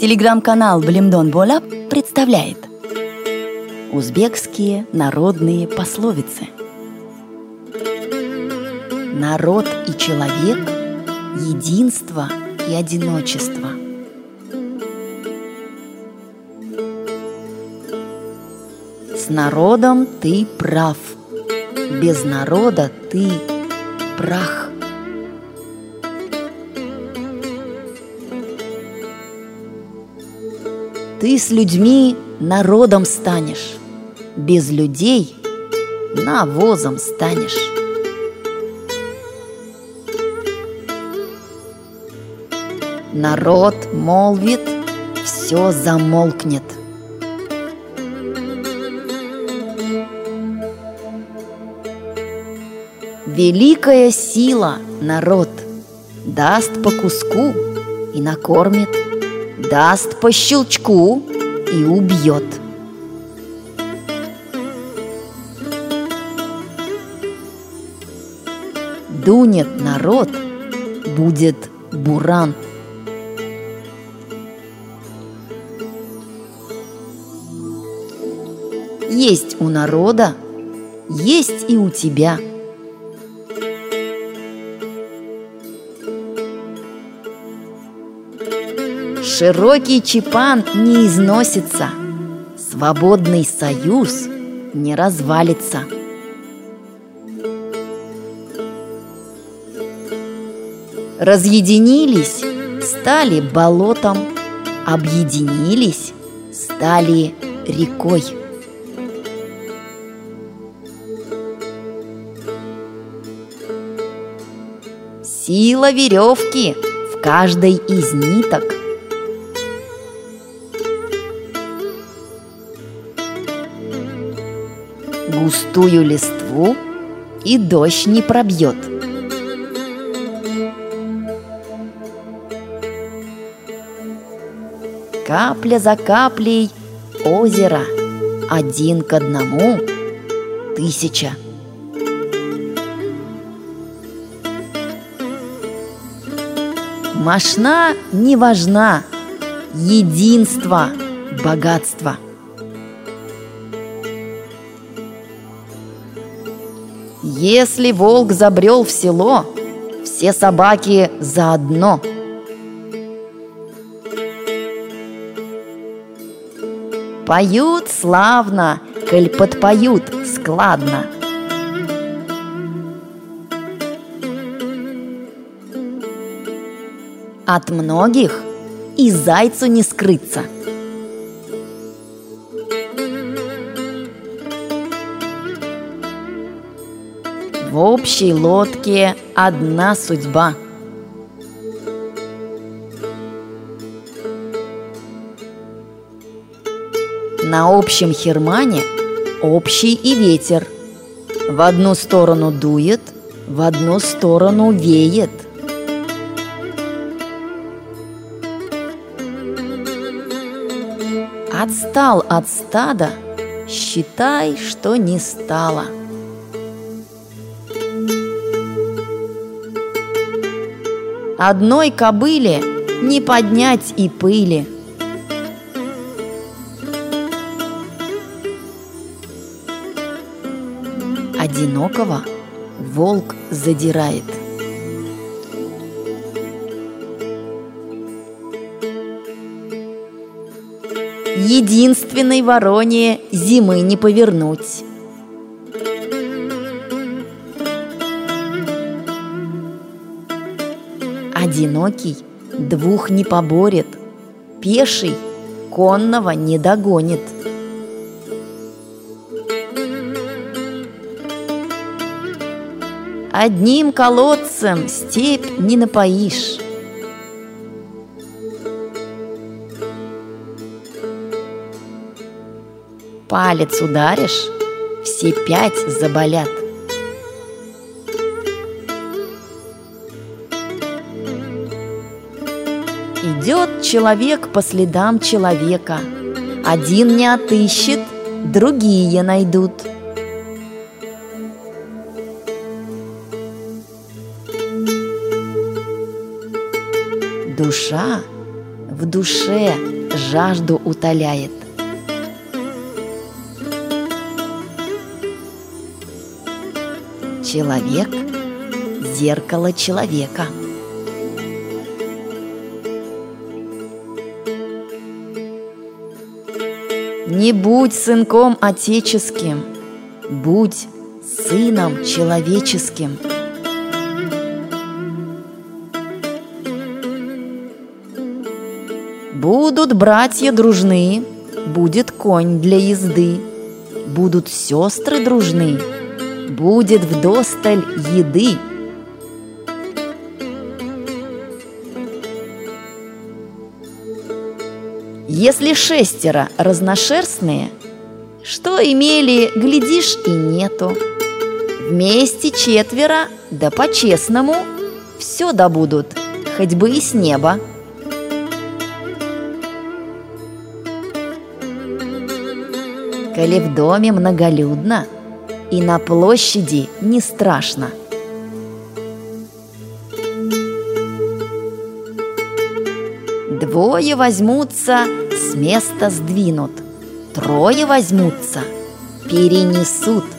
Телеграм-канал Блимдон Бола представляет Узбекские народные пословицы Народ и человек – единство и одиночество С народом ты прав, без народа ты прах Ты с людьми народом станешь, без людей навозом станешь. Народ молвит, все замолкнет. Великая сила народ даст по куску и накормит – даст по щелчку и убьет. Дунет народ, будет буран. Есть у народа, есть и у тебя – Широкий чипан не износится, Свободный союз не развалится. Разъединились, стали болотом, Объединились, стали рекой. Сила веревки в каждой из ниток – густую листву и дождь не пробьет. Капля за каплей озеро, один к одному тысяча. Машна не важна, единство, богатство – Если волк забрел в село, все собаки заодно. Поют славно, коль подпоют складно. От многих и зайцу не скрыться – Общей лодке одна судьба. На общем хермане общий и ветер. В одну сторону дует, в одну сторону веет. Отстал от стада, считай, что не стало – Одной кобыле не поднять и пыли. Одинокого волк задирает. Единственной вороне зимы не повернуть. Одинокий двух не поборет, пеший конного не догонит. Одним колодцем степь не напоишь. Палец ударишь, все пять заболят. Идет человек по следам человека. Один не отыщет, другие найдут. Душа в душе жажду утоляет. Человек – зеркало человека. Не будь сынком отеческим, будь сыном человеческим. Будут братья дружны, будет конь для езды, будут сестры дружны, будет вдосталь еды. Если шестеро разношерстные, что имели, глядишь, и нету. Вместе четверо, да по-честному, все добудут, хоть бы и с неба. Коли в доме многолюдно, и на площади не страшно. Двое возьмутся, с места сдвинут, трое возьмутся, перенесут –